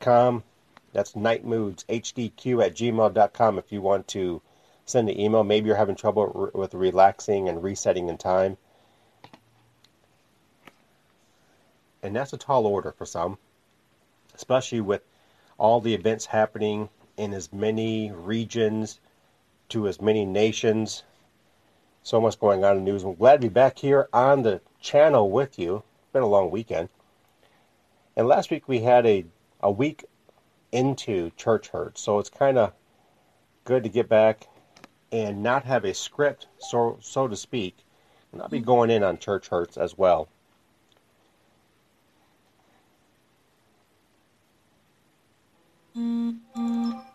com. That's nitemoodzhq at gmail.com if you want to send an email. Maybe you're having trouble with relaxing and resetting in time. And that's a tall order for some, especially with all the events happening in as many regions to as many nations. So much going on in the news. I'm glad to be back here on the channel with you. It's been a long weekend. And last week we had a, a week into church hurt. So it's kind of good to get back and not have a script, so so to speak, and not be going in on church hurts as well. Mm-hmm.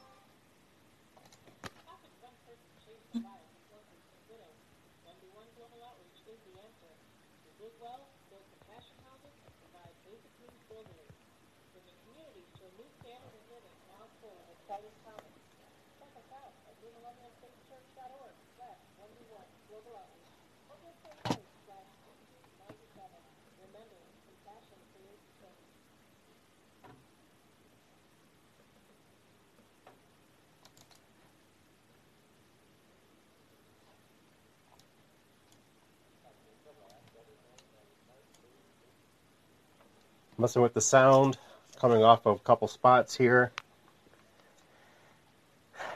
Messing with the sound coming off of a couple spots here.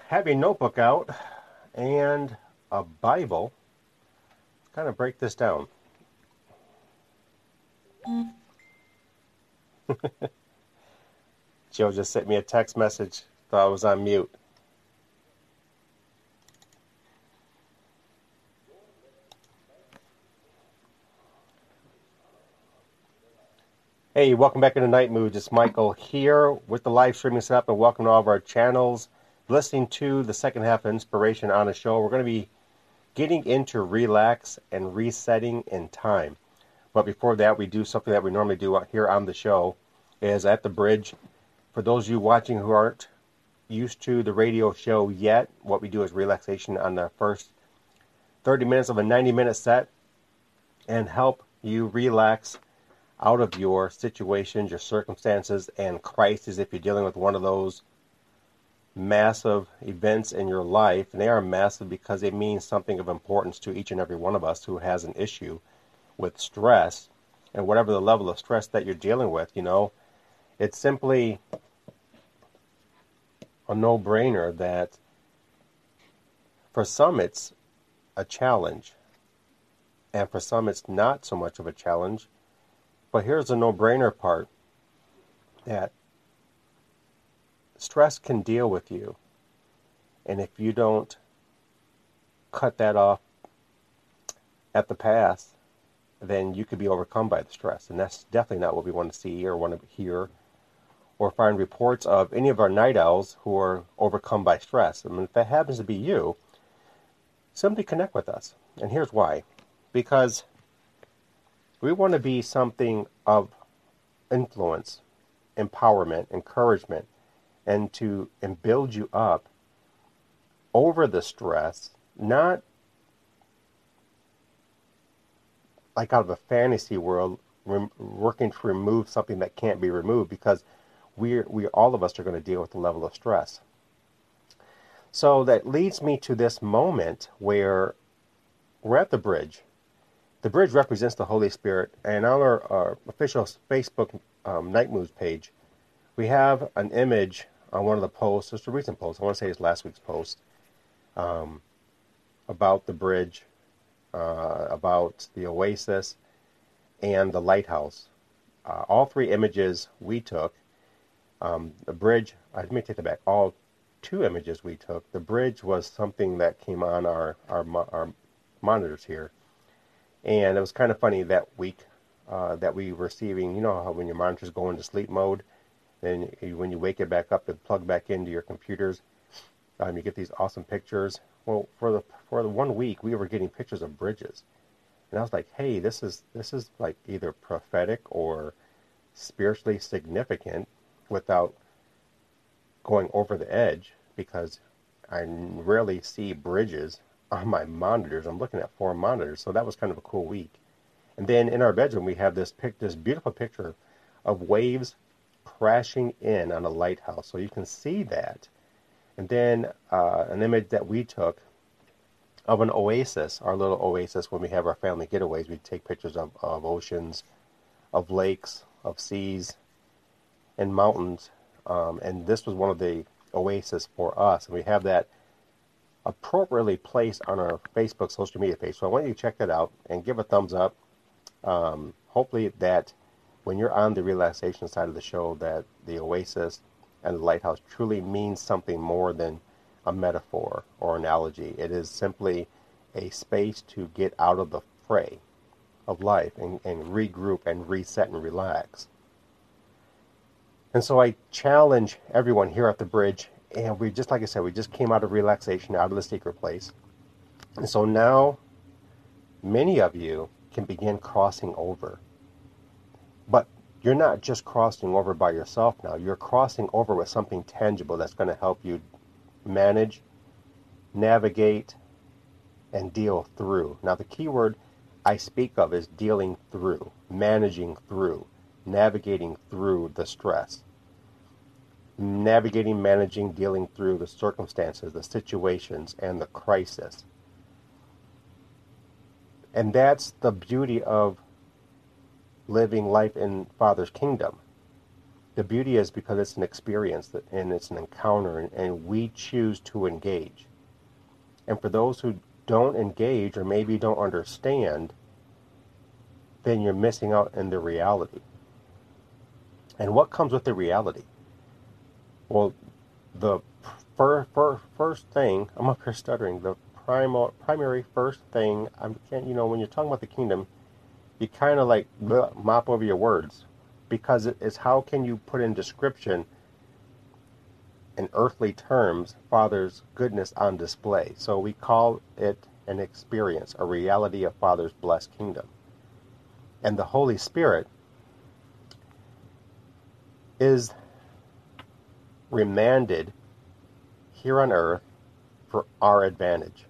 Have a notebook out and a bible. Let's kind of break this down. Joe just sent me a text message. Thought I was on mute Hey, welcome back to Night Mood. It's Michael here with the live streaming setup, and welcome to all of our channels. Listening to the second half of Inspiration on the show, we're going to be getting into relax and resetting in time. But before that, we do something that we normally do here on the show, is at the bridge. For those of you watching who aren't used to the radio show yet, what we do is relaxation on the first 30 minutes of a 90 minute set and help you relax out of your situations, your circumstances, and crises if you're dealing with one of those massive events in your life. And they are massive because they mean something of importance to each and every one of us who has an issue with stress. And whatever the level of stress that you're dealing with, you know, it's simply a no brainer that for some it's a challenge. And for some it's not so much of a challenge but here's the no-brainer part that stress can deal with you. And if you don't cut that off at the pass, then you could be overcome by the stress. And that's definitely not what we want to see or want to hear or find reports of any of our night owls who are overcome by stress. I mean, if that happens to be you, simply connect with us. And here's why. Because we want to be something of influence, empowerment, encouragement, and to and build you up over the stress, not like out of a fantasy world, working to remove something that can't be removed, because we we all of us are going to deal with the level of stress. So that leads me to this moment where we're at the bridge the bridge represents the Holy Spirit, and on our, our official Facebook um, Night Moves page, we have an image on one of the posts, just a recent post, I want to say it's last week's post, um, about the bridge, uh, about the oasis, and the lighthouse. Uh, all three images we took, um, the bridge, let me take that back, all two images we took, the bridge was something that came on our, our, our monitors here and it was kind of funny that week uh, that we were receiving, you know how when your monitors go into sleep mode, then when you wake it back up and plug back into your computers, um, you get these awesome pictures. Well, for the for the one week, we were getting pictures of bridges, and I was like, hey, this is this is like either prophetic or spiritually significant, without going over the edge, because I rarely see bridges on my monitors. I'm looking at four monitors, so that was kind of a cool week. And then in our bedroom, we have this pic, this beautiful picture of waves crashing in on a lighthouse. So you can see that. And then uh, an image that we took of an oasis, our little oasis when we have our family getaways. We take pictures of, of oceans, of lakes, of seas, and mountains. Um, and this was one of the oasis for us. And we have that appropriately placed on our Facebook social media page. So I want you to check that out and give a thumbs up. Um, hopefully that when you're on the relaxation side of the show, that the oasis and the lighthouse truly means something more than a metaphor or analogy. It is simply a space to get out of the fray of life and, and regroup and reset and relax. And so I challenge everyone here at the bridge, and we just like I said, we just came out of relaxation, out of the secret place. And so now many of you can begin crossing over. But you're not just crossing over by yourself now. You're crossing over with something tangible that's going to help you manage, navigate, and deal through. Now, the key word I speak of is dealing through, managing through, navigating through the stress. Navigating, managing, dealing through the circumstances, the situations, and the crisis. And that's the beauty of living life in Father's kingdom. The beauty is because it's an experience and it's an encounter, and, we choose to engage. And for those who don't engage or maybe don't understand, then you're missing out in the reality. And what comes with the reality? Well, the fir- fir- first thing, I'm up here stuttering, the primal, primary first thing, I can't, you know, when you're talking about the kingdom, you kind of like bleh, mop over your words because it's how can you put in description in earthly terms Father's goodness on display. So we call it an experience, a reality of Father's blessed kingdom. And the Holy Spirit is remanded here on earth for our advantage.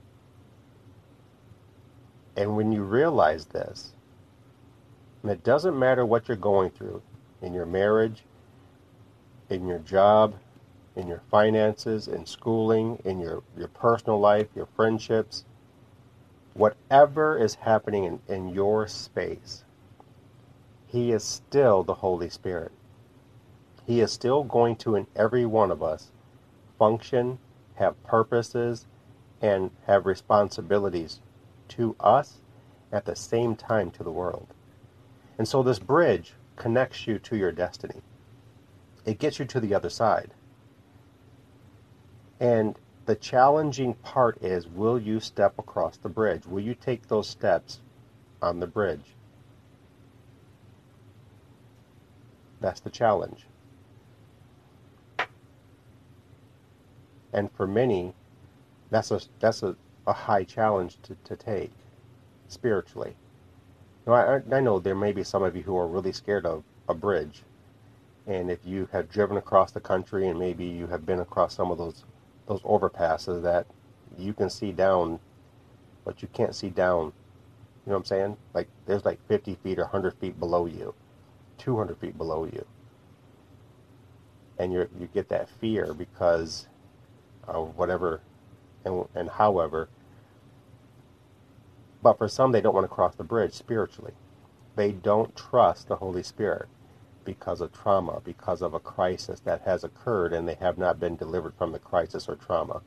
And when you realize this, and it doesn't matter what you're going through in your marriage, in your job, in your finances, in schooling, in your, your personal life, your friendships, whatever is happening in, in your space, He is still the Holy Spirit. He is still going to, in every one of us, function, have purposes, and have responsibilities to us at the same time to the world. And so this bridge connects you to your destiny. It gets you to the other side. And the challenging part is will you step across the bridge? Will you take those steps on the bridge? That's the challenge. And for many, that's a, that's a, a high challenge to, to take spiritually. I, I know there may be some of you who are really scared of a bridge. And if you have driven across the country and maybe you have been across some of those those overpasses that you can see down, but you can't see down. You know what I'm saying? Like there's like 50 feet or 100 feet below you, 200 feet below you, and you you get that fear because of whatever, and and however but for some, they don't want to cross the bridge spiritually. They don't trust the Holy Spirit because of trauma, because of a crisis that has occurred and they have not been delivered from the crisis or trauma.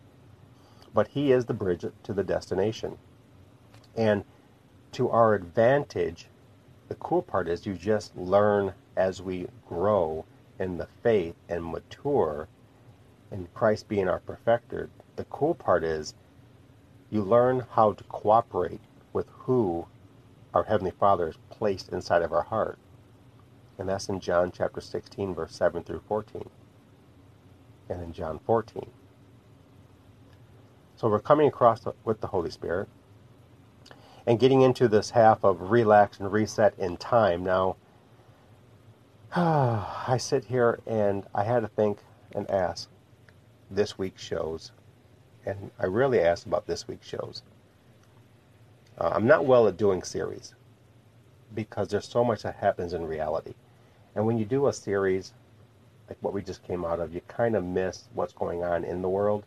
But He is the bridge to the destination. And to our advantage, the cool part is you just learn as we grow in the faith and mature, and Christ being our perfecter. The cool part is you learn how to cooperate with who our Heavenly Father has placed inside of our heart. And that's in John chapter 16, verse 7 through 14. And in John 14. So we're coming across with the Holy Spirit and getting into this half of relax and reset in time. Now, I sit here and I had to think and ask this week's shows. And I really asked about this week's shows. Uh, I'm not well at doing series because there's so much that happens in reality. And when you do a series, like what we just came out of, you kind of miss what's going on in the world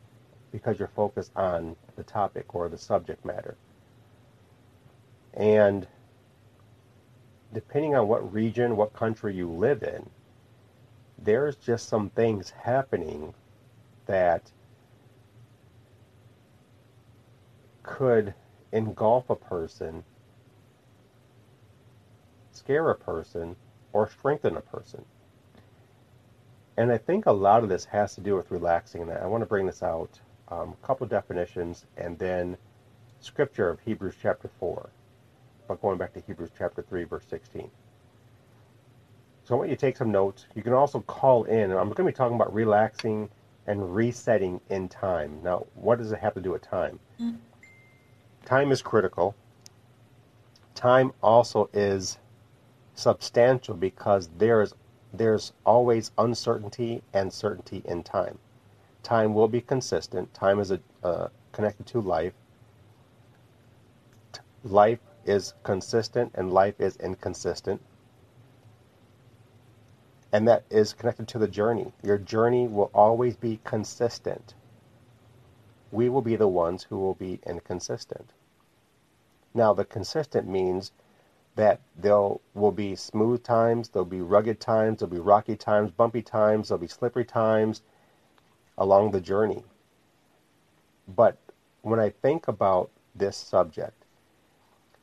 because you're focused on the topic or the subject matter. And depending on what region, what country you live in, there's just some things happening that could engulf a person, scare a person, or strengthen a person. And I think a lot of this has to do with relaxing. And I want to bring this out um, a couple definitions and then scripture of Hebrews chapter 4. But going back to Hebrews chapter 3, verse 16. So I want you to take some notes. You can also call in. I'm going to be talking about relaxing and resetting in time. Now, what does it have to do with time? Mm-hmm. Time is critical. Time also is substantial because there is there's always uncertainty and certainty in time. Time will be consistent. Time is a, uh, connected to life. Life is consistent and life is inconsistent. And that is connected to the journey. Your journey will always be consistent. We will be the ones who will be inconsistent. Now, the consistent means that there will be smooth times, there'll be rugged times, there'll be rocky times, bumpy times, there'll be slippery times along the journey. But when I think about this subject,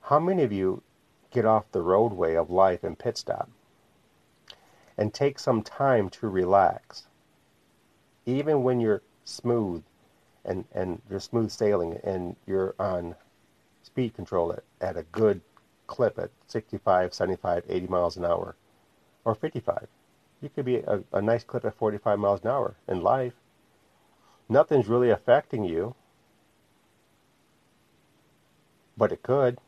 how many of you get off the roadway of life and pit stop and take some time to relax? Even when you're smooth and, and you're smooth sailing and you're on speed control at, at a good clip at 65, 75, 80 miles an hour, or 55. You could be a, a nice clip at 45 miles an hour in life. Nothing's really affecting you, but it could.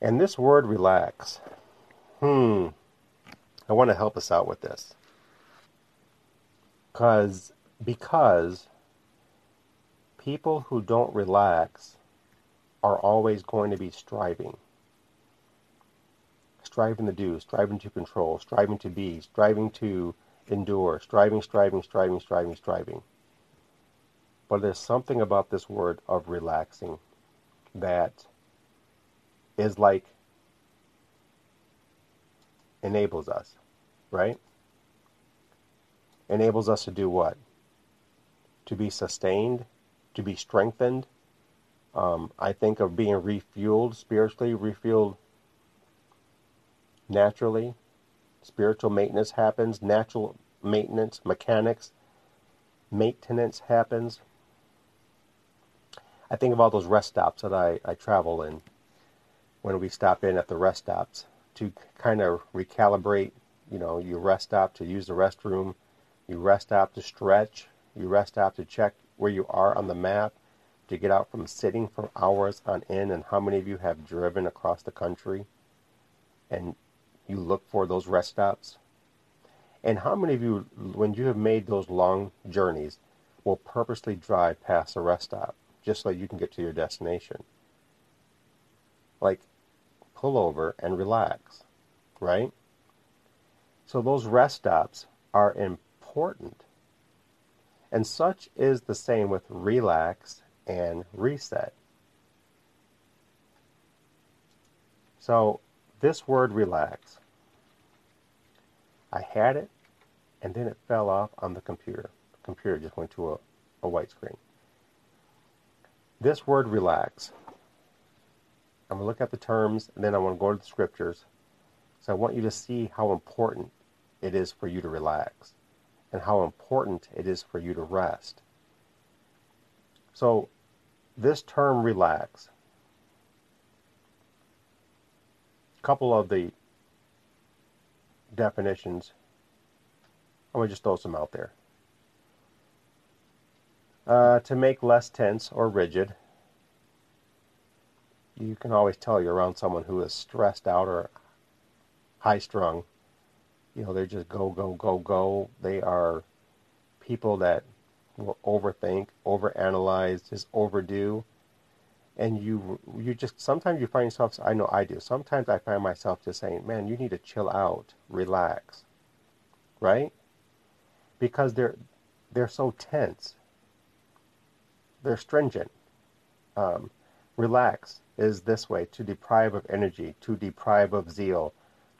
And this word relax, hmm, I want to help us out with this. Cause, because people who don't relax are always going to be striving. Striving to do, striving to control, striving to be, striving to endure, striving, striving, striving, striving, striving. But there's something about this word of relaxing that is like enables us, right? Enables us to do what? To be sustained, to be strengthened, um, I think of being refueled spiritually, refueled naturally. Spiritual maintenance happens, natural maintenance, mechanics, maintenance happens. I think of all those rest stops that I, I travel in when we stop in at the rest stops to kind of recalibrate, you know, you rest stop to use the restroom, you rest stop to stretch, you rest stop to check where you are on the map, to get out from sitting for hours on end and how many of you have driven across the country and you look for those rest stops? And how many of you, when you have made those long journeys, will purposely drive past a rest stop just so you can get to your destination? Like, pull over and relax, right? So those rest stops are important. And such is the same with relax and reset. So this word relax, I had it and then it fell off on the computer. The computer just went to a, a white screen. This word relax, I'm going to look at the terms and then I want to go to the scriptures. So I want you to see how important it is for you to relax and how important it is for you to rest. So this term relax, a couple of the definitions, I'm going to just throw some out there. Uh, to make less tense or rigid. You can always tell you're around someone who is stressed out or high strung. You know, they're just go, go, go, go. They are people that will overthink, overanalyze, just overdo. And you, you just sometimes you find yourself. I know I do. Sometimes I find myself just saying, "Man, you need to chill out, relax." right? Because they're they're so tense. They're stringent. Um, relax is this way to deprive of energy, to deprive of zeal,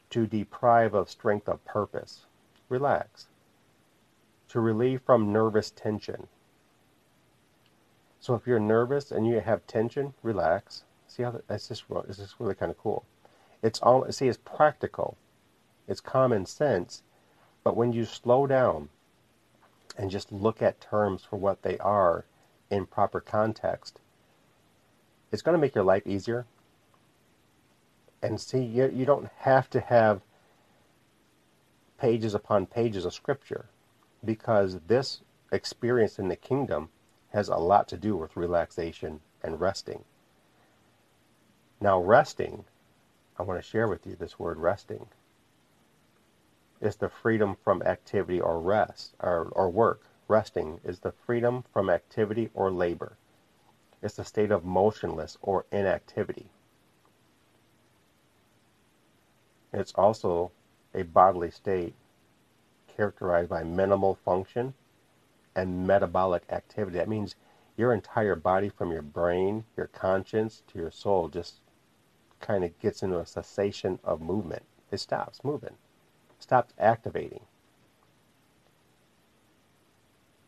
to deprive of strength of purpose. Relax. To relieve from nervous tension. So if you're nervous and you have tension, relax. See how that's just it's just really kind of cool. It's all see it's practical. It's common sense, but when you slow down and just look at terms for what they are in proper context, it's going to make your life easier. And see, you, you don't have to have pages upon pages of scripture because this experience in the kingdom has a lot to do with relaxation and resting. Now, resting, I want to share with you this word resting, is the freedom from activity or rest or, or work. Resting is the freedom from activity or labor. It's a state of motionless or inactivity. It's also a bodily state characterized by minimal function and metabolic activity. That means your entire body, from your brain, your conscience, to your soul, just kind of gets into a cessation of movement. It stops moving, stops activating.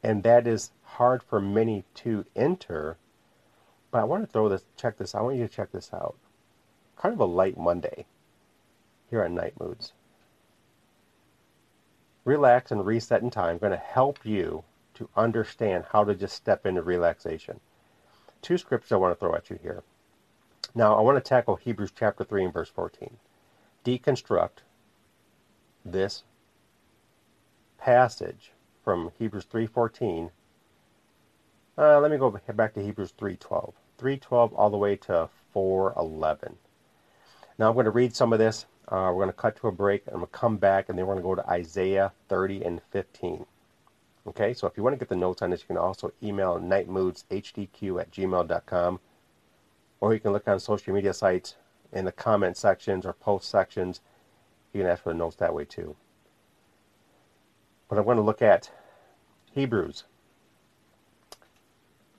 And that is hard for many to enter. But I want to throw this, check this, I want you to check this out. Kind of a light Monday here on Night Moods. Relax and reset in time. Going to help you to understand how to just step into relaxation. Two scriptures I want to throw at you here. Now, I want to tackle Hebrews chapter 3 and verse 14. Deconstruct this passage from Hebrews 3:14. Uh, let me go back to Hebrews 3:12. 3:12 all the way to 4:11. Now I'm going to read some of this. Uh, we're going to cut to a break, I'm going to come back, and then we're going to go to Isaiah 30 and 15. Okay, so if you want to get the notes on this, you can also email nitemoodzhq at gmail.com, or you can look on social media sites in the comment sections or post sections. You can ask for the notes that way too. But I'm going to look at Hebrews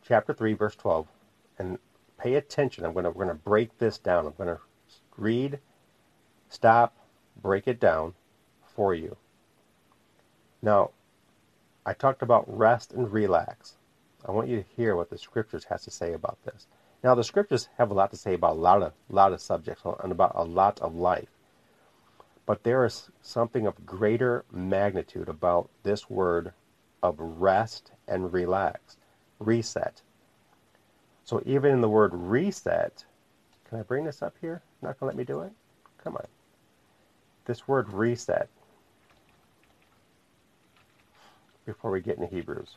chapter 3, verse 12, and pay attention. I'm going to, we're going to break this down. I'm going to read, stop, break it down for you. Now, I talked about rest and relax. I want you to hear what the scriptures has to say about this. Now, the scriptures have a lot to say about a lot of lot of subjects and about a lot of life. But there is something of greater magnitude about this word of rest and relax, reset. So even in the word reset, can I bring this up here? Not gonna let me do it? Come on. This word reset before we get into Hebrews.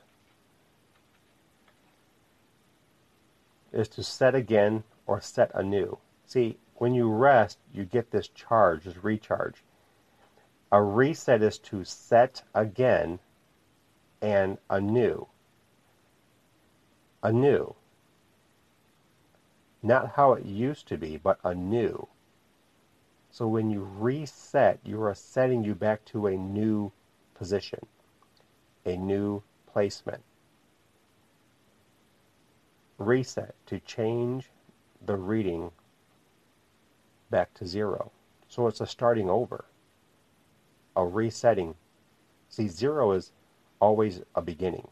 Is to set again or set anew. See, when you rest, you get this charge, this recharge. A reset is to set again and anew. Anew. Not how it used to be, but anew. So when you reset, you are setting you back to a new position a new placement. Reset to change the reading back to zero. So it's a starting over, a resetting. See, zero is always a beginning.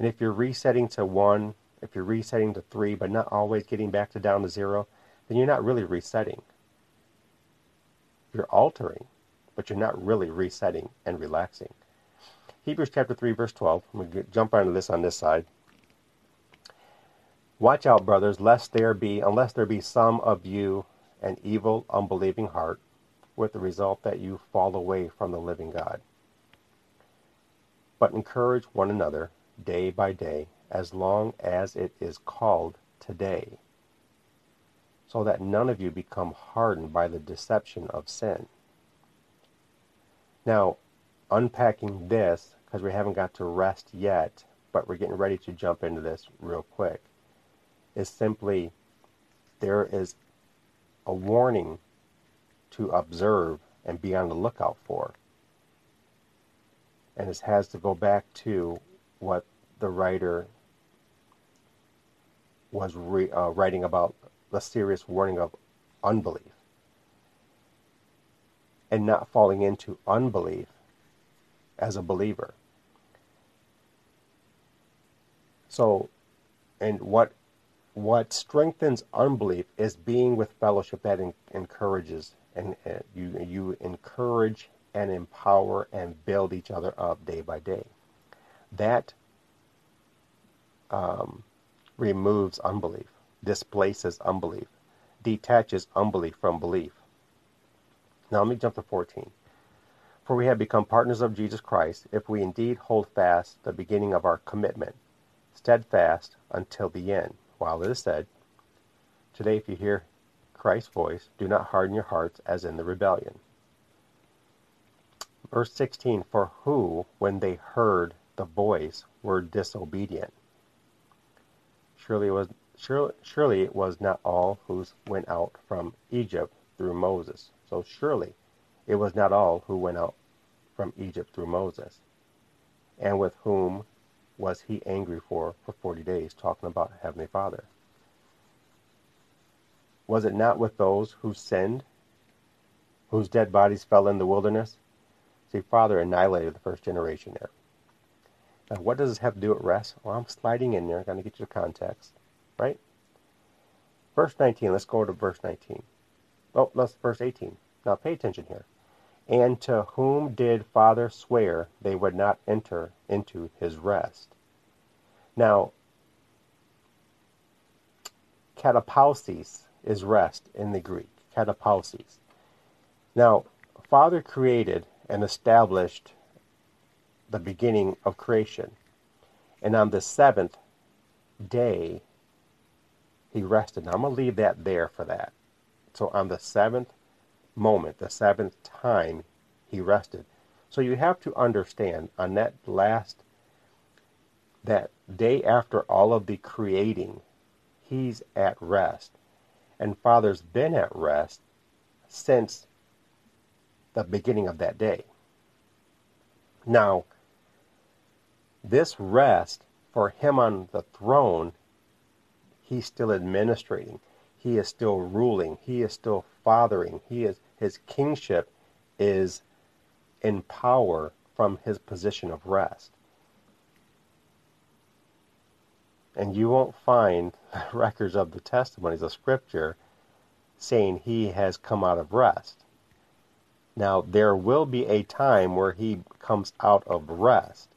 And if you're resetting to one, if you're resetting to three, but not always getting back to down to zero, then you're not really resetting. You're altering, but you're not really resetting and relaxing. Hebrews chapter 3, verse 12. I'm going to jump onto this on this side. Watch out, brothers, lest there be, unless there be some of you an evil, unbelieving heart, with the result that you fall away from the living God. But encourage one another day by day, as long as it is called today, so that none of you become hardened by the deception of sin. Now, unpacking this because we haven't got to rest yet, but we're getting ready to jump into this real quick, is simply there is a warning to observe and be on the lookout for. and it has to go back to what the writer was re, uh, writing about the serious warning of unbelief and not falling into unbelief as a believer. So, and what what strengthens unbelief is being with fellowship that in, encourages and uh, you you encourage and empower and build each other up day by day. That um, removes unbelief, displaces unbelief, detaches unbelief from belief. Now let me jump to 14. For we have become partners of Jesus Christ if we indeed hold fast the beginning of our commitment, steadfast until the end. While it is said, Today, if you hear Christ's voice, do not harden your hearts as in the rebellion. Verse 16 For who, when they heard the voice, were disobedient? Surely it was, surely, surely it was not all who went out from Egypt through Moses. So surely it was not all who went out from Egypt through Moses. And with whom was he angry for for 40 days, talking about Heavenly Father? Was it not with those who sinned, whose dead bodies fell in the wilderness? See, Father annihilated the first generation there. Now, what does this have to do with rest? Well, I'm sliding in there, going to get you the context, right? Verse 19, let's go to verse 19. Oh, that's verse 18. Now, pay attention here. And to whom did Father swear they would not enter into his rest? Now, katapausis is rest in the Greek. Katapausis. Now, Father created and established the beginning of creation. And on the seventh day, he rested. Now, I'm going to leave that there for that. So, on the seventh moment, the seventh time, he rested. So, you have to understand on that last, that day after all of the creating, he's at rest. And Father's been at rest since the beginning of that day. Now, this rest for him on the throne, he's still administrating. He is still ruling. He is still fathering. He is his kingship is in power from his position of rest. And you won't find records of the testimonies of Scripture saying he has come out of rest. Now, there will be a time where he comes out of rest,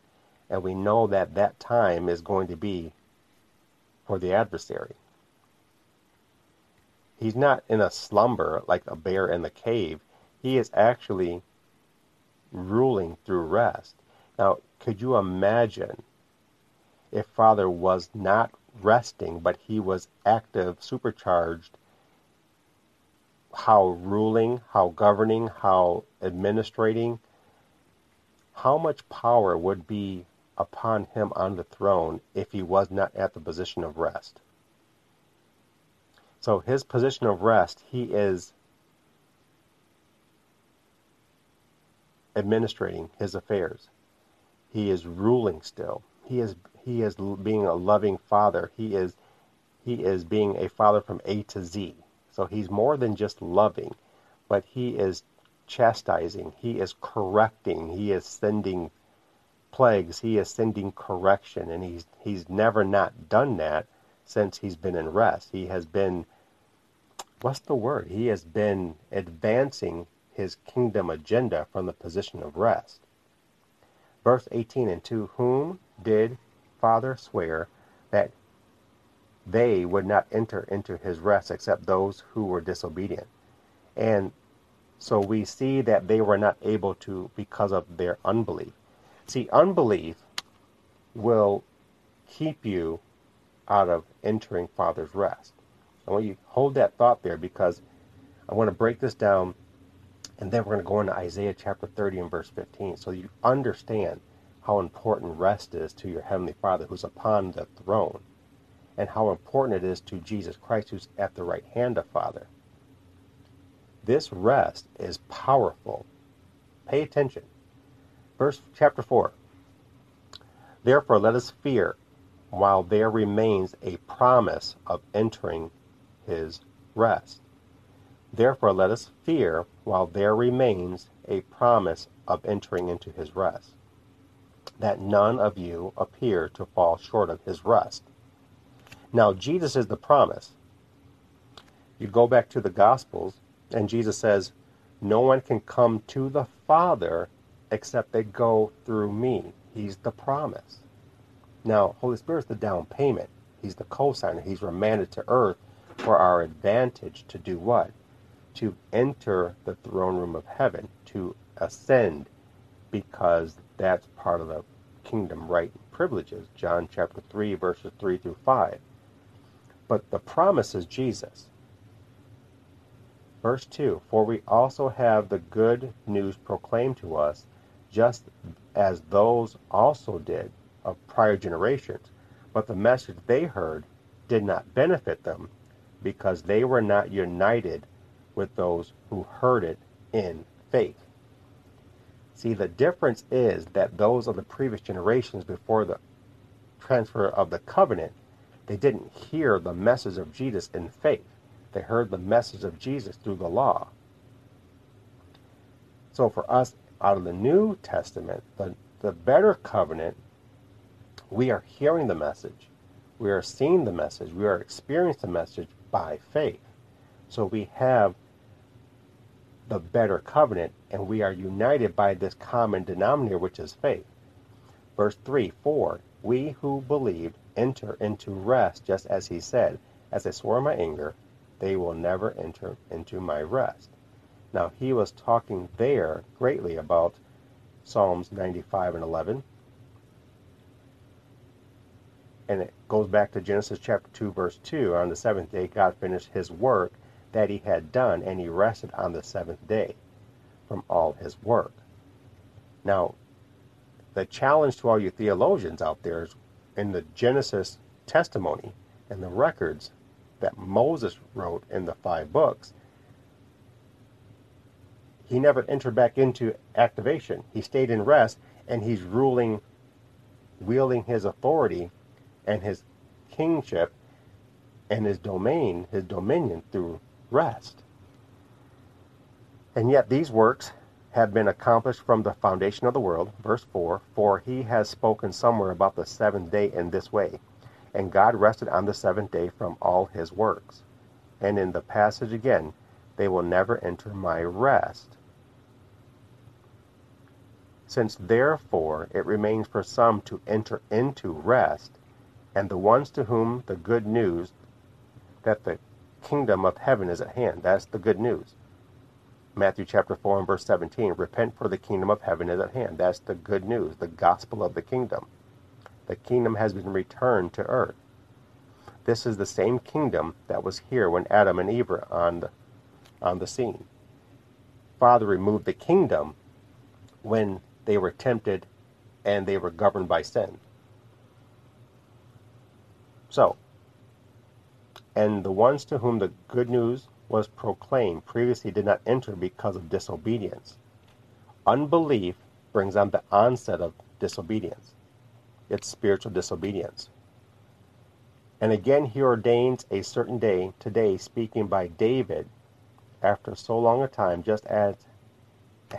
and we know that that time is going to be for the adversary. He's not in a slumber like a bear in the cave. He is actually ruling through rest. Now, could you imagine if Father was not resting, but he was active, supercharged how ruling, how governing, how administrating, how much power would be upon him on the throne if he was not at the position of rest. So his position of rest, he is administrating his affairs. He is ruling still. He is he is being a loving father. He is he is being a father from A to Z. So he's more than just loving, but he is chastising, he is correcting, he is sending plagues, he is sending correction, and he's he's never not done that since he's been in rest. He has been what's the word? He has been advancing his kingdom agenda from the position of rest. Verse 18, and to whom did Father swear that they would not enter into his rest except those who were disobedient. And so we see that they were not able to because of their unbelief. See, unbelief will keep you out of entering Father's rest. I want you to hold that thought there because I want to break this down and then we're going to go into Isaiah chapter 30 and verse 15 so you understand how important rest is to your Heavenly Father who's upon the throne and how important it is to Jesus Christ who's at the right hand of Father. This rest is powerful. Pay attention. Verse chapter 4. Therefore let us fear while there remains a promise of entering his rest. Therefore let us fear while there remains a promise of entering into his rest, that none of you appear to fall short of his rest. Now Jesus is the promise. You go back to the Gospels, and Jesus says, No one can come to the Father except they go through me. He's the promise. Now, Holy Spirit's the down payment. He's the cosigner. He's remanded to earth for our advantage to do what? To enter the throne room of heaven, to ascend, because that's part of the kingdom right privileges. John chapter 3, verses 3 through 5. But the promise is Jesus. Verse 2 For we also have the good news proclaimed to us, just as those also did of prior generations. But the message they heard did not benefit them because they were not united with those who heard it in faith. See, the difference is that those of the previous generations before the transfer of the covenant, they didn't hear the message of Jesus in faith. They heard the message of Jesus through the law. So for us out of the New Testament, the, the better covenant we are hearing the message. We are seeing the message. We are experiencing the message by faith. So we have the better covenant and we are united by this common denominator, which is faith. Verse 3 4 We who believed enter into rest, just as he said, As I swore my anger, they will never enter into my rest. Now, he was talking there greatly about Psalms 95 and 11 and it goes back to Genesis chapter 2, verse 2. On the seventh day, God finished his work that he had done, and he rested on the seventh day from all his work. Now, the challenge to all you theologians out there is in the Genesis testimony and the records that Moses wrote in the five books, he never entered back into activation. He stayed in rest, and he's ruling, wielding his authority and his kingship and his domain, his dominion through rest. And yet these works have been accomplished from the foundation of the world. Verse 4 For he has spoken somewhere about the seventh day in this way. And God rested on the seventh day from all his works. And in the passage again, they will never enter my rest. Since therefore it remains for some to enter into rest, and the ones to whom the good news that the kingdom of heaven is at hand. That's the good news. Matthew chapter 4 and verse 17 Repent, for the kingdom of heaven is at hand. That's the good news, the gospel of the kingdom. The kingdom has been returned to earth. This is the same kingdom that was here when Adam and Eve were on the, on the scene. Father removed the kingdom when they were tempted and they were governed by sin. So, and the ones to whom the good news was proclaimed previously did not enter because of disobedience. Unbelief brings on the onset of disobedience. It's spiritual disobedience. And again, he ordains a certain day, today, speaking by David, after so long a time, just as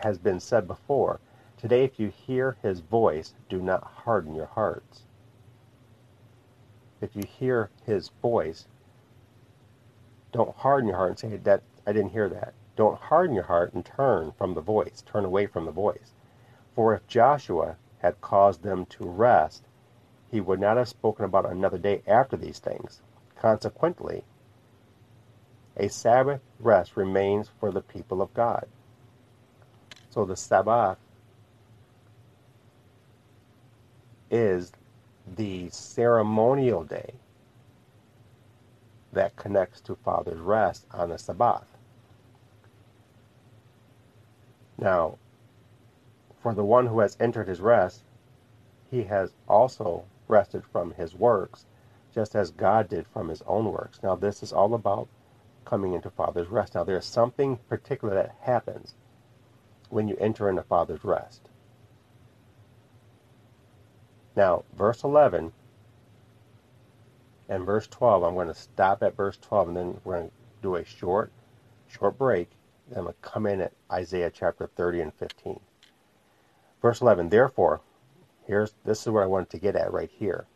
has been said before. Today, if you hear his voice, do not harden your hearts if you hear his voice, don't harden your heart and say that I didn't hear that. Don't harden your heart and turn from the voice, turn away from the voice. For if Joshua had caused them to rest, he would not have spoken about another day after these things. Consequently, a Sabbath rest remains for the people of God. So the Sabbath is the ceremonial day that connects to Father's rest on the Sabbath. Now, for the one who has entered his rest, he has also rested from his works, just as God did from his own works. Now, this is all about coming into Father's rest. Now, there's something particular that happens when you enter into Father's rest. Now, verse 11 and verse 12, I'm going to stop at verse 12 and then we're going to do a short, short break. Then I'm going to come in at Isaiah chapter 30 and 15. Verse 11, therefore, here's this is where I wanted to get at right here.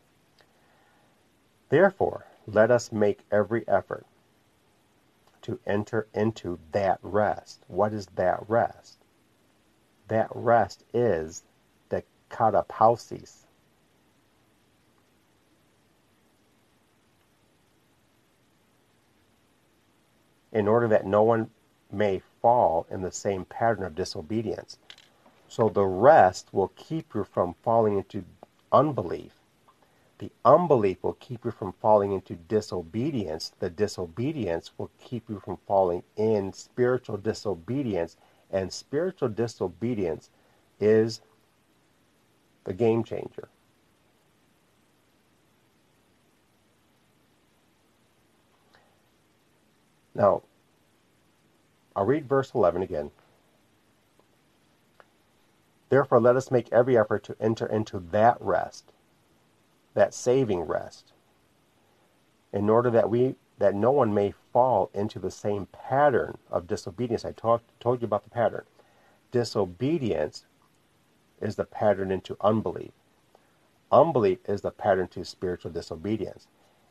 Therefore, let us make every effort to enter into that rest. What is that rest? That rest is the katapausis. In order that no one may fall in the same pattern of disobedience. So the rest will keep you from falling into unbelief. The unbelief will keep you from falling into disobedience. The disobedience will keep you from falling in spiritual disobedience. And spiritual disobedience is the game changer. Now, I'll read verse 11 again. Therefore, let us make every effort to enter into that rest, that saving rest, in order that we that no one may fall into the same pattern of disobedience. I talked told you about the pattern. Disobedience is the pattern into unbelief. Unbelief is the pattern to spiritual disobedience.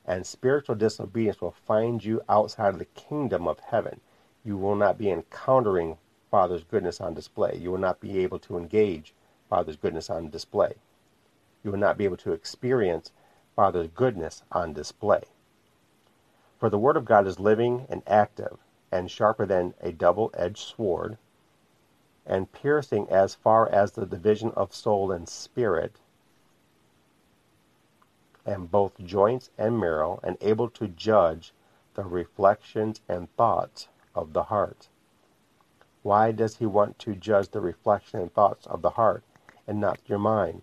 And spiritual disobedience will find you outside of the kingdom of heaven you will not be encountering Father's goodness on display. You will not be able to engage Father's goodness on display. You will not be able to experience Father's goodness on display. For the Word of God is living and active, and sharper than a double edged sword, and piercing as far as the division of soul and spirit, and both joints and marrow, and able to judge the reflections and thoughts of the heart. Why does he want to judge the reflection and thoughts of the heart and not your mind?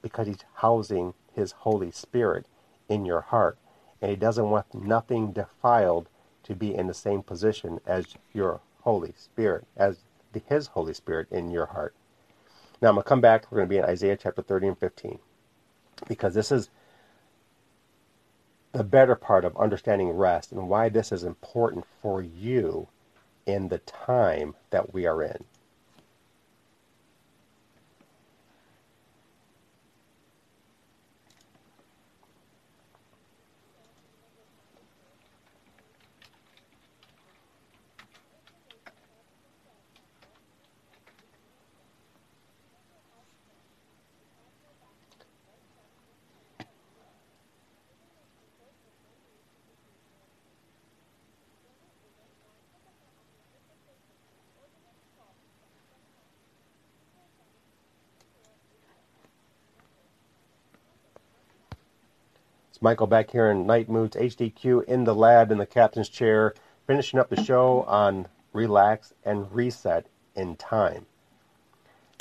Because he's housing his Holy Spirit in your heart. And he doesn't want nothing defiled to be in the same position as your Holy Spirit, as the, his Holy Spirit in your heart. Now I'm going to come back. We're going to be in Isaiah chapter 30 and 15. Because this is the better part of understanding rest and why this is important for you in the time that we are in. Michael back here in Nite Moodz HDQ in the lab in the captain's chair, finishing up the show on relax and reset in time.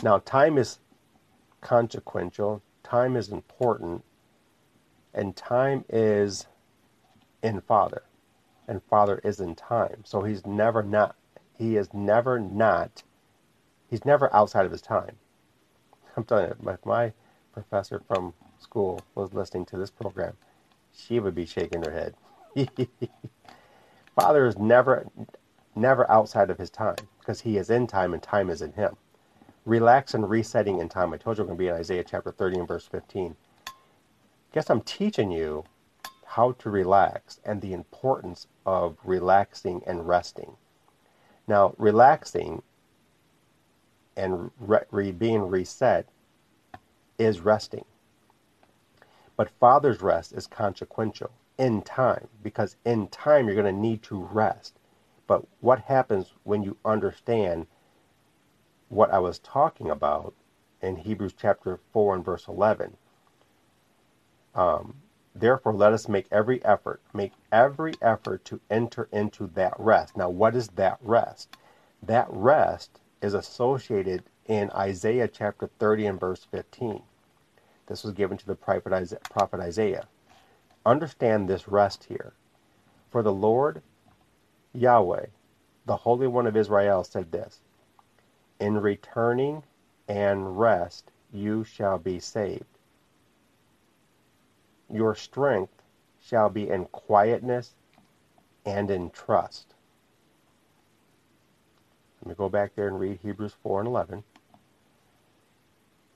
Now, time is consequential, time is important, and time is in Father, and Father is in time. So he's never not, he is never not, he's never outside of his time. I'm telling you, my, my professor from school was listening to this program, she would be shaking her head. Father is never, never outside of his time because he is in time and time is in him. Relax and resetting in time. I told you we're going to be in Isaiah chapter 30 and verse 15. Guess I'm teaching you how to relax and the importance of relaxing and resting. Now, relaxing and re- being reset is resting. But Father's rest is consequential in time because in time you're going to need to rest. But what happens when you understand what I was talking about in Hebrews chapter 4 and verse 11? Um, Therefore, let us make every effort, make every effort to enter into that rest. Now, what is that rest? That rest is associated in Isaiah chapter 30 and verse 15. This was given to the prophet Isaiah. Understand this rest here. For the Lord Yahweh, the Holy One of Israel, said this In returning and rest you shall be saved. your strength shall be in quietness and in trust. Let me go back there and read Hebrews 4 and 11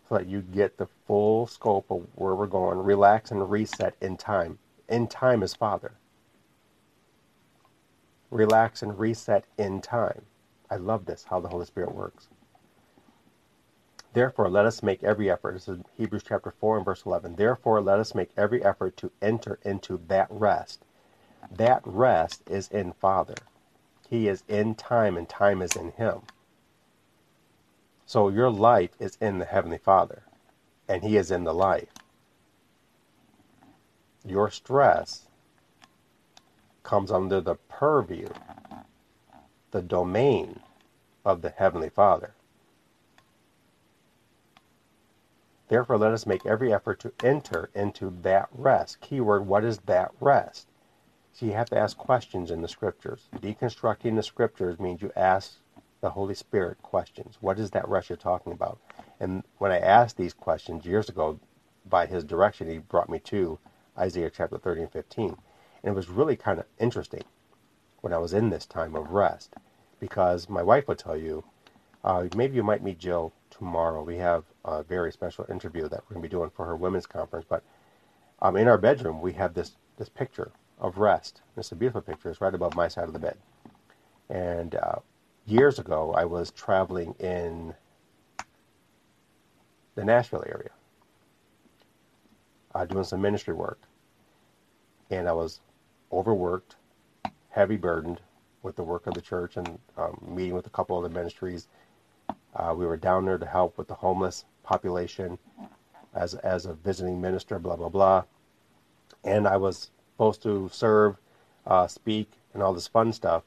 so that you get the full scope of where we're going. Relax and reset in time. In time is Father. Relax and reset in time. I love this, how the Holy Spirit works. Therefore, let us make every effort. This is Hebrews chapter 4 and verse 11. Therefore, let us make every effort to enter into that rest. That rest is in Father. He is in time, and time is in Him. So your life is in the Heavenly Father, and He is in the life. Your stress comes under the purview, the domain of the Heavenly Father. Therefore, let us make every effort to enter into that rest. Keyword, what is that rest? So you have to ask questions in the scriptures. Deconstructing the scriptures means you ask the Holy Spirit questions. What is that rest you're talking about? And when I asked these questions years ago, by his direction, he brought me to Isaiah chapter 30 and 15. And it was really kind of interesting when I was in this time of rest because my wife would tell you, uh, maybe you might meet Jill tomorrow. We have a very special interview that we're going to be doing for her women's conference. But um, in our bedroom, we have this, this picture of rest. It's a beautiful picture. It's right above my side of the bed. And uh, years ago, I was traveling in the Nashville area, uh, doing some ministry work. And I was overworked, heavy burdened with the work of the church and um, meeting with a couple other ministries uh, we were down there to help with the homeless population as, as a visiting minister, blah, blah, blah. And I was supposed to serve, uh, speak, and all this fun stuff.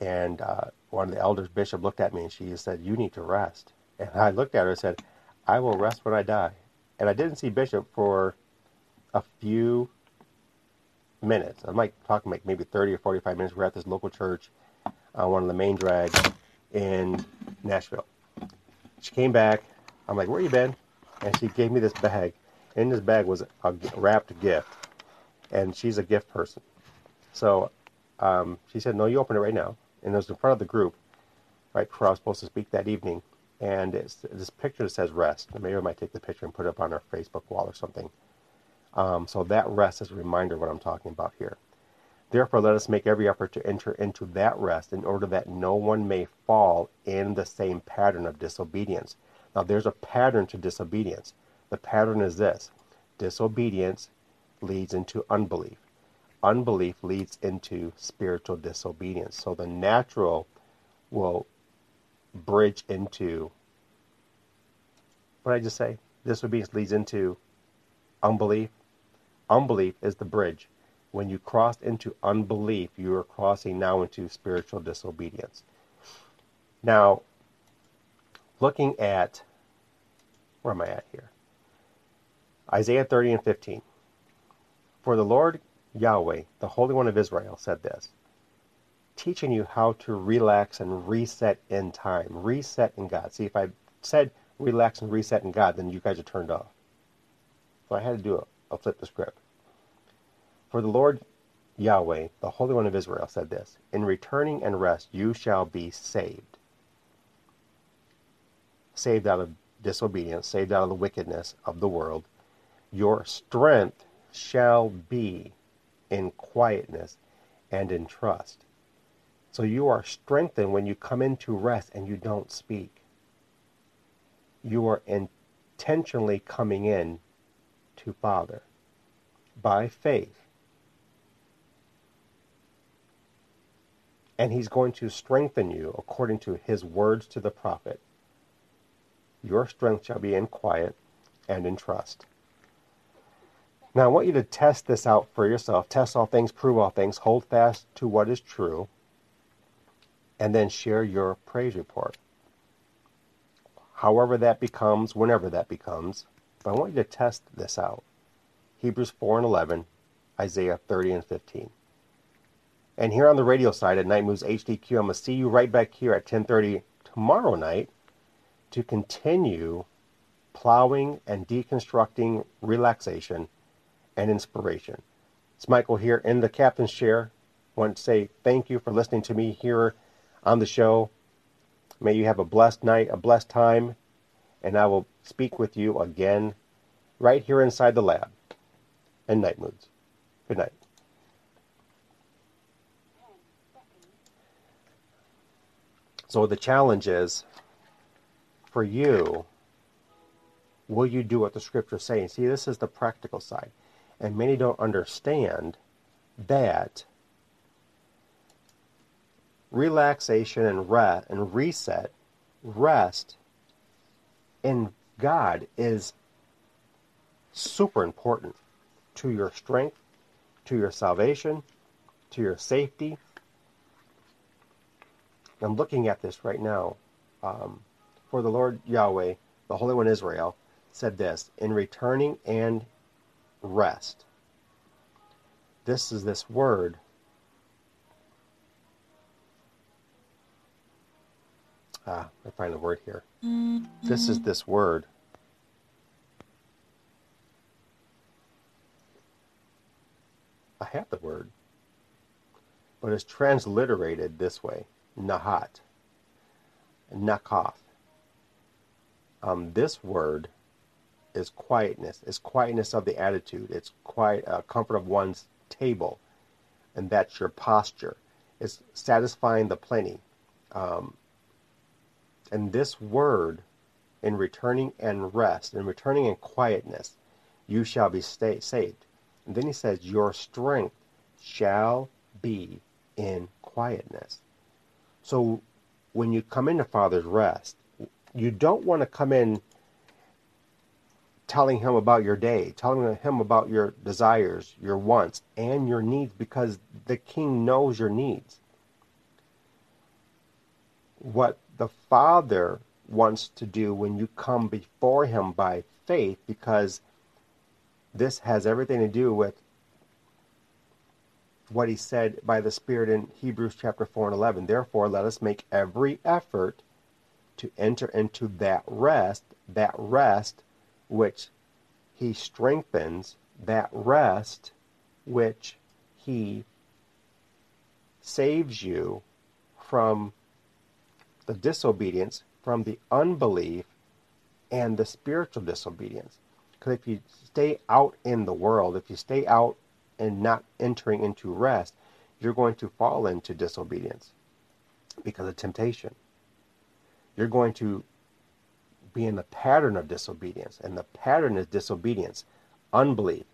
And uh, one of the elders, Bishop, looked at me and she said, You need to rest. And I looked at her and said, I will rest when I die. And I didn't see Bishop for a few minutes. I'm like talking like maybe 30 or 45 minutes. We're at this local church, uh, one of the main drags in Nashville. She came back. I'm like, where you been? And she gave me this bag. In this bag was a wrapped gift. And she's a gift person. So um, she said, no, you open it right now. And it was in front of the group, right before I was supposed to speak that evening. And it's this picture that says rest. maybe I might take the picture and put it up on our Facebook wall or something. Um, so that rest is a reminder of what I'm talking about here. Therefore, let us make every effort to enter into that rest in order that no one may fall in the same pattern of disobedience. Now, there's a pattern to disobedience. The pattern is this disobedience leads into unbelief, unbelief leads into spiritual disobedience. So, the natural will bridge into what did I just say? Disobedience leads into unbelief. Unbelief is the bridge when you cross into unbelief, you are crossing now into spiritual disobedience. Now, looking at, where am I at here? Isaiah 30 and 15. For the Lord Yahweh, the Holy One of Israel, said this teaching you how to relax and reset in time. Reset in God. See, if I said relax and reset in God, then you guys are turned off. So I had to do a, a flip the script. For the Lord Yahweh, the Holy One of Israel, said this In returning and rest you shall be saved. Saved out of disobedience, saved out of the wickedness of the world. Your strength shall be in quietness and in trust. So you are strengthened when you come into rest and you don't speak. You are intentionally coming in to Father by faith and he's going to strengthen you according to his words to the prophet. Your strength shall be in quiet and in trust. Now, I want you to test this out for yourself. Test all things, prove all things, hold fast to what is true, and then share your praise report. However that becomes, whenever that becomes. But I want you to test this out. Hebrews 4 and 11, Isaiah 30 and 15. And here on the radio side at Nite Moodz HDQ, I'm going to see you right back here at 10:30 tomorrow night to continue plowing and deconstructing relaxation and inspiration. It's Michael here in the captain's chair. Want to say thank you for listening to me here on the show. May you have a blessed night, a blessed time, and I will speak with you again right here inside the lab and Nite Moodz. Good night. So the challenge is for you, will you do what the scriptures say? And see, this is the practical side. And many don't understand that relaxation and rest and reset, rest in God is super important to your strength, to your salvation, to your safety. I'm looking at this right now. Um, for the Lord Yahweh, the Holy One Israel, said this in returning and rest. This is this word. Ah, I find the word here. Mm-hmm. This is this word. I have the word, but it's transliterated this way Nahat, Nakath. Um, this word is quietness. It's quietness of the attitude. It's quiet, uh, comfort of one's table, and that's your posture. It's satisfying the plenty. Um, and this word, in returning and rest, in returning and quietness, you shall be stay, saved. And then he says, Your strength shall be in quietness. So when you come into Father's rest, you don't want to come in telling him about your day, telling him about your desires, your wants, and your needs because the king knows your needs. What the Father wants to do when you come before him by faith, because this has everything to do with what he said by the Spirit in Hebrews chapter 4 and 11. Therefore, let us make every effort to enter into that rest, that rest which he strengthens, that rest which he saves you from the disobedience, from the unbelief, and the spiritual disobedience. Because if you stay out in the world, if you stay out and not entering into rest, you're going to fall into disobedience because of temptation. You're going to be in the pattern of disobedience, and the pattern is disobedience, unbelief.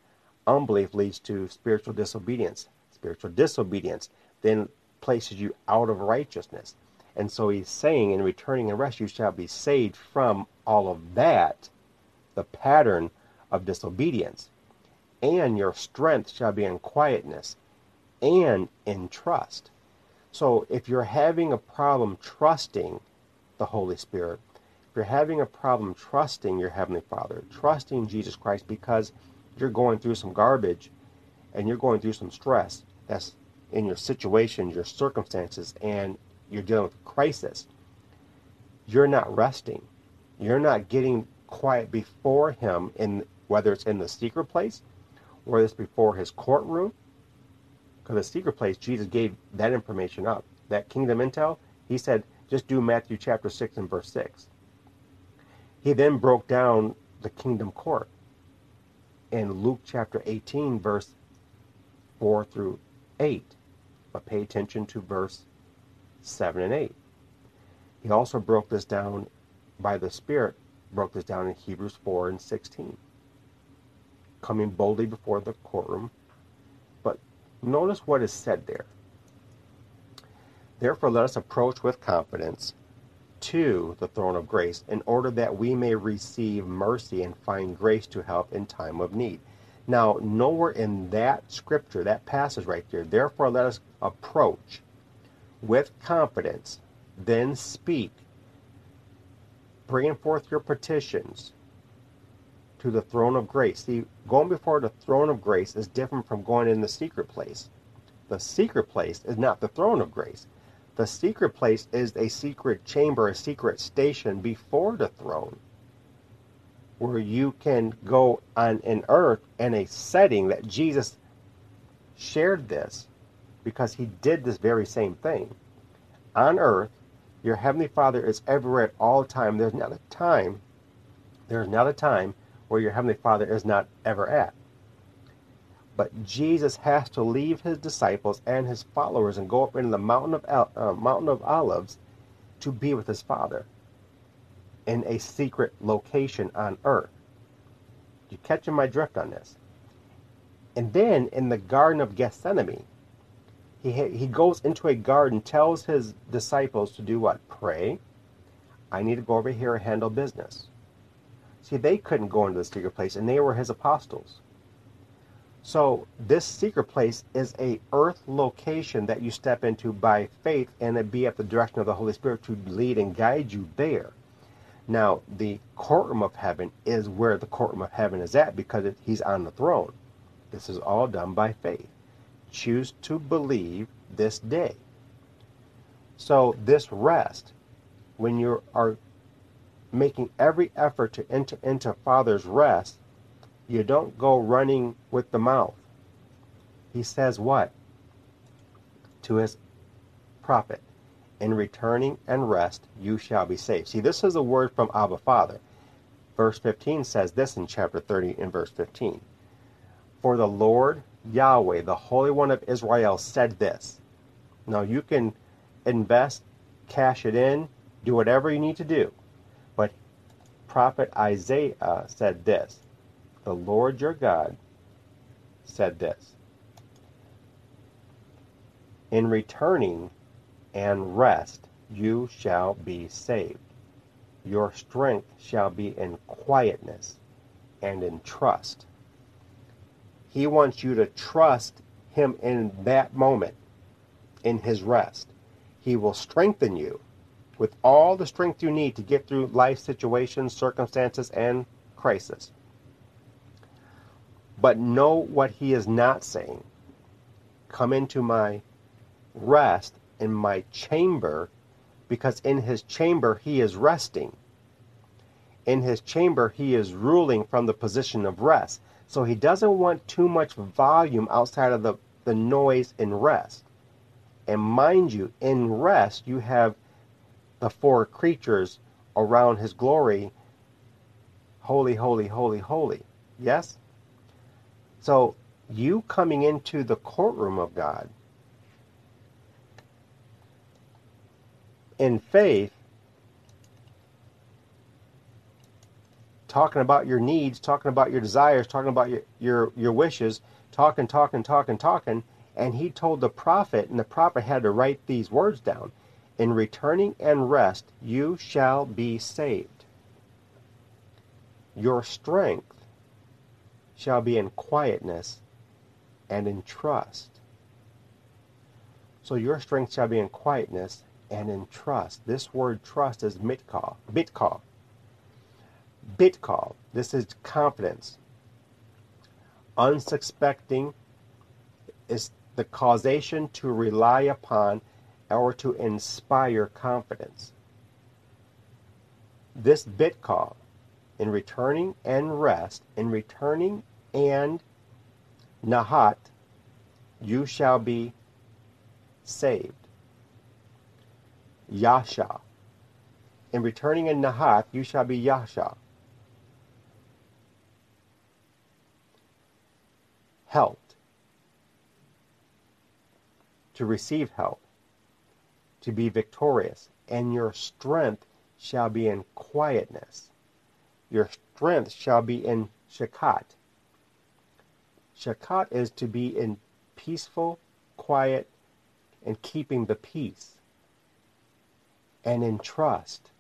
Unbelief leads to spiritual disobedience. Spiritual disobedience then places you out of righteousness. And so he's saying, in returning and rest, you shall be saved from all of that, the pattern of disobedience and your strength shall be in quietness and in trust. So if you're having a problem trusting the Holy Spirit, you're having a problem trusting your Heavenly Father, trusting Jesus Christ because you're going through some garbage and you're going through some stress that's in your situation, your circumstances, and you're dealing with a crisis, you're not resting. You're not getting quiet before Him in whether it's in the secret place or this before his courtroom? Because the secret place, Jesus gave that information up. That kingdom intel, he said, just do Matthew chapter 6 and verse 6. He then broke down the kingdom court in Luke chapter 18, verse 4 through 8. But pay attention to verse 7 and 8. He also broke this down by the Spirit, broke this down in Hebrews 4 and 16 coming boldly before the courtroom. But notice what is said there. Therefore, let us approach with confidence to the throne of grace in order that we may receive mercy and find grace to help in time of need. Now, nowhere in that scripture, that passage right there, therefore let us approach with confidence, then speak, bringing forth your petitions to the throne of grace. See, going before the throne of grace is different from going in the secret place. The secret place is not the throne of grace. The secret place is a secret chamber, a secret station before the throne. where you can go on an earth in a setting that Jesus shared this because he did this very same thing. On earth, your heavenly Father is everywhere at all time. There's not a time, there's not a time where your heavenly Father is not ever at. But Jesus has to leave his disciples and his followers and go up into the mountain of uh, mountain of olives to be with his Father in a secret location on earth. You catching my drift on this? And then in the Garden of Gethsemane, he, he goes into a garden, tells his disciples to do what? Pray. I need to go over here and handle business. See, they couldn't go into the secret place, and they were his apostles. So this secret place is a earth location that you step into by faith and it be at the direction of the Holy Spirit to lead and guide you there. Now, the courtroom of heaven is where the courtroom of heaven is at because it, he's on the throne. This is all done by faith. Choose to believe this day. So this rest, when you are making every effort to enter into Father's rest, you don't go running with the mouth. He says what? To his prophet, In returning and rest you shall be saved. See, this is a word from Abba Father. Verse 15 says this in chapter 30 in verse 15. For the Lord Yahweh, the Holy One of Israel, said this. Now you can invest, cash it in, do whatever you need to do. But prophet Isaiah said this the Lord your God said this In returning and rest you shall be saved. Your strength shall be in quietness and in trust. He wants you to trust Him in that moment, in His rest. He will strengthen you with all the strength you need to get through life situations, circumstances, and crisis. But know what he is not saying. Come into my rest in my chamber, because in his chamber he is resting. In his chamber he is ruling from the position of rest. So he doesn't want too much volume outside of the, the noise in rest. And mind you, in rest you have the four creatures around his glory holy, holy, holy, holy. Yes? So you coming into the courtroom of God in faith, talking about your needs, talking about your desires, talking about your, your, your wishes, talking, talking, talking, talking, and he told the prophet, and the prophet had to write these words down. In returning and rest, you shall be saved. Your strength shall be in quietness and in trust. So your strength shall be in quietness and in trust. This word trust is mitkal, bitkal. Bitkal. This is confidence. Unsuspecting is the causation to rely upon or to inspire confidence. This bitkal in returning and rest, in returning and nahat, you shall be saved. Yasha. In returning in nahat, you shall be Yasha. Helped. To receive help. To be victorious. And your strength shall be in quietness your strength shall be in shakat. Shakat is to be in peaceful, quiet, and keeping the peace, and in trust.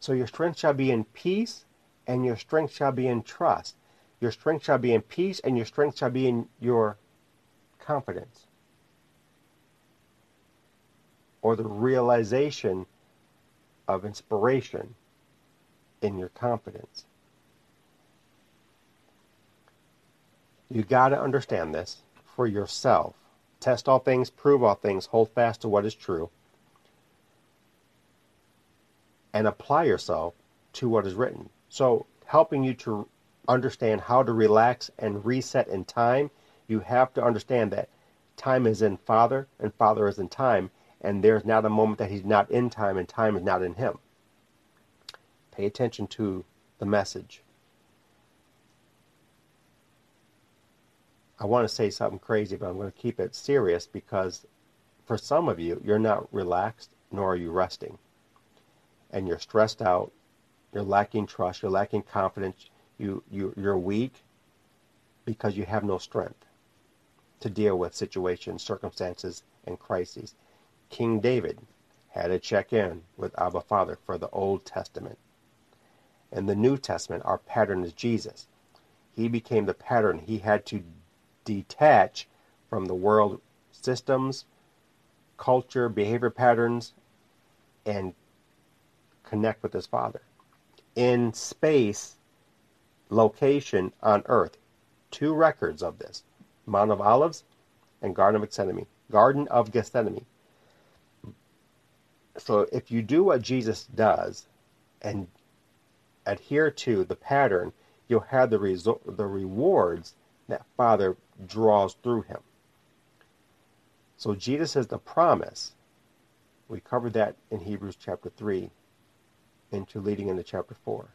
So your strength shall be in peace, and your strength shall be in trust. Your strength shall be in peace, and your strength shall be in your confidence. Or the realization of inspiration in your confidence. You got to understand this for yourself. Test all things, prove all things, hold fast to what is true, and apply yourself to what is written. So helping you to understand how to relax and reset in time, you have to understand that time is in Father and Father is in time, and there's not a moment that He's not in time and time is not in Him. Pay attention to the message. I want to say something crazy, but I'm going to keep it serious because for some of you, you're not relaxed nor are you resting. And you're stressed out, you're lacking trust, you're lacking confidence, you, you, you're weak because you have no strength to deal with situations, circumstances, and crises. King David had to check in with Abba Father for the Old Testament. In the New Testament, our pattern is Jesus. He became the pattern. He had to detach from the world systems, culture, behavior patterns, and connect with his Father. In space, location on earth, two records of this Mount of Olives and Garden of Gethsemane. Garden of Gethsemane. So if you do what Jesus does and adhere to the pattern, you'll have the result, the rewards that Father draws through him. So Jesus is the promise. We covered that in Hebrews chapter 3 into leading into chapter 4.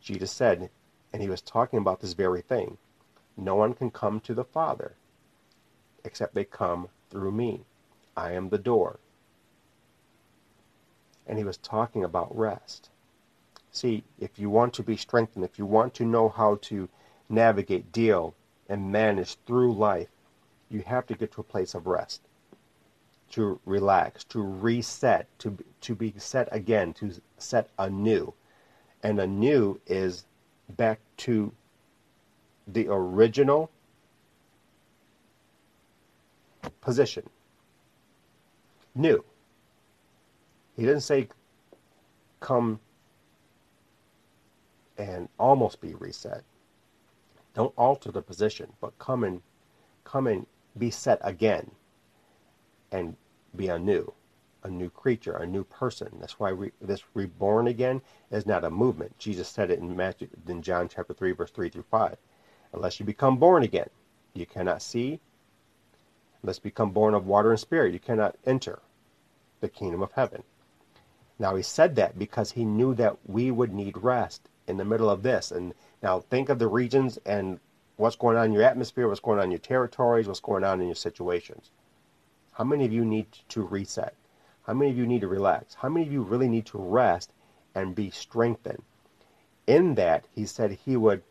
Jesus said, and he was talking about this very thing, no one can come to the Father except they come through me. I am the door. And he was talking about rest. See, if you want to be strengthened, if you want to know how to navigate, deal, and manage through life, you have to get to a place of rest, to relax, to reset, to, to be set again, to set anew. And anew is back to the original position. New. He didn't say come and almost be reset. Don't alter the position, but come and come and be set again and be anew, a new creature, a new person. That's why we, this reborn again is not a movement. Jesus said it in Matthew, in John chapter three, verse three through five. Unless you become born again, you cannot see. Unless you become born of water and spirit, you cannot enter the kingdom of heaven. Now he said that because he knew that we would need rest in the middle of this, and now think of the regions and what's going on in your atmosphere, what's going on in your territories, what's going on in your situations. How many of you need to reset? How many of you need to relax? How many of you really need to rest and be strengthened? In that, he said he would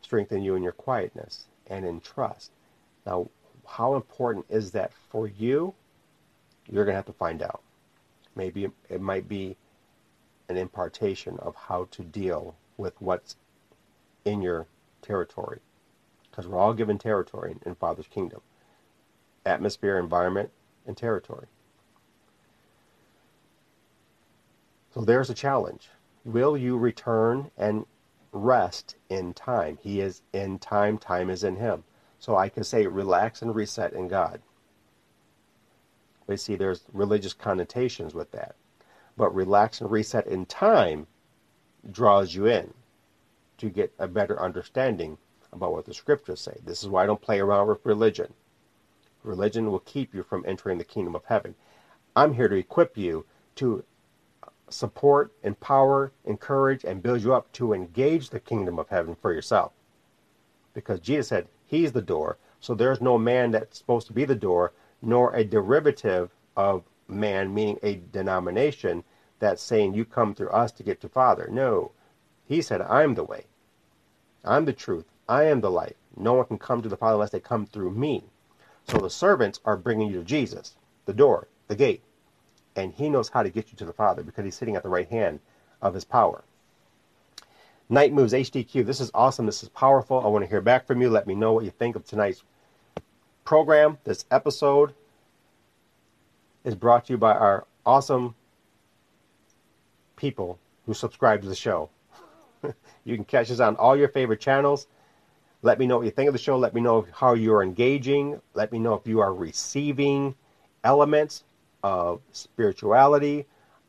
strengthen you in your quietness and in trust. Now, how important is that for you? You're going to have to find out. Maybe it might be an impartation of how to deal with what's in your territory. Because we're all given territory in Father's kingdom atmosphere, environment, and territory. So there's a challenge. Will you return and rest in time? He is in time, time is in Him. So I can say relax and reset in God. We see there's religious connotations with that. But relax and reset in time draws you in to get a better understanding about what the scriptures say. This is why I don't play around with religion. Religion will keep you from entering the kingdom of heaven. I'm here to equip you to support, empower, encourage, and build you up to engage the kingdom of heaven for yourself. Because Jesus said, He's the door. So there's no man that's supposed to be the door, nor a derivative of man, meaning a denomination that's saying you come through us to get to Father. No. He said, I'm the way. I'm the truth. I am the light. No one can come to the Father unless they come through me. So the servants are bringing you to Jesus, the door, the gate. And he knows how to get you to the Father because he's sitting at the right hand of his power. Nite Moodz HDQ. This is awesome. This is powerful. I want to hear back from you. Let me know what you think of tonight's program, this episode is brought to you by our awesome people who subscribe to the show. you can catch us on all your favorite channels. Let me know what you think of the show. Let me know how you're engaging. Let me know if you are receiving elements of spirituality,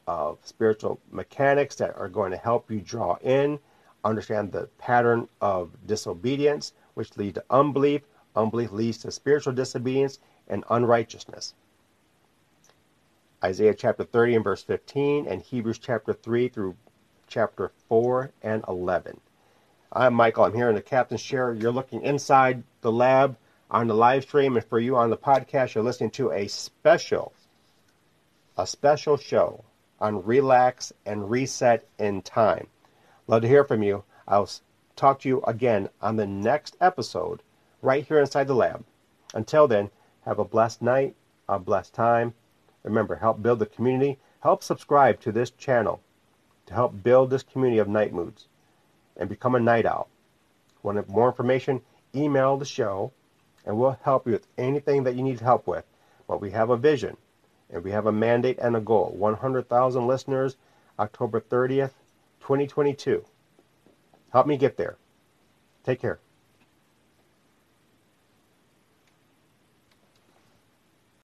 of spiritual mechanics that are going to help you draw in, understand the pattern of disobedience, which lead to unbelief. Unbelief leads to spiritual disobedience and unrighteousness. Isaiah chapter 30 and verse 15, and Hebrews chapter 3 through chapter 4 and 11. I'm Michael. I'm here in the captain's chair. You're looking inside the lab on the live stream, and for you on the podcast, you're listening to a special, a special show on relax and reset in time. Love to hear from you. I'll talk to you again on the next episode right here inside the lab. Until then, have a blessed night, a blessed time. Remember, help build the community. Help subscribe to this channel to help build this community of Nite Moodz and become a night owl. Want more information? Email the show and we'll help you with anything that you need help with. But we have a vision and we have a mandate and a goal 100,000 listeners, October 30th, 2022. Help me get there. Take care.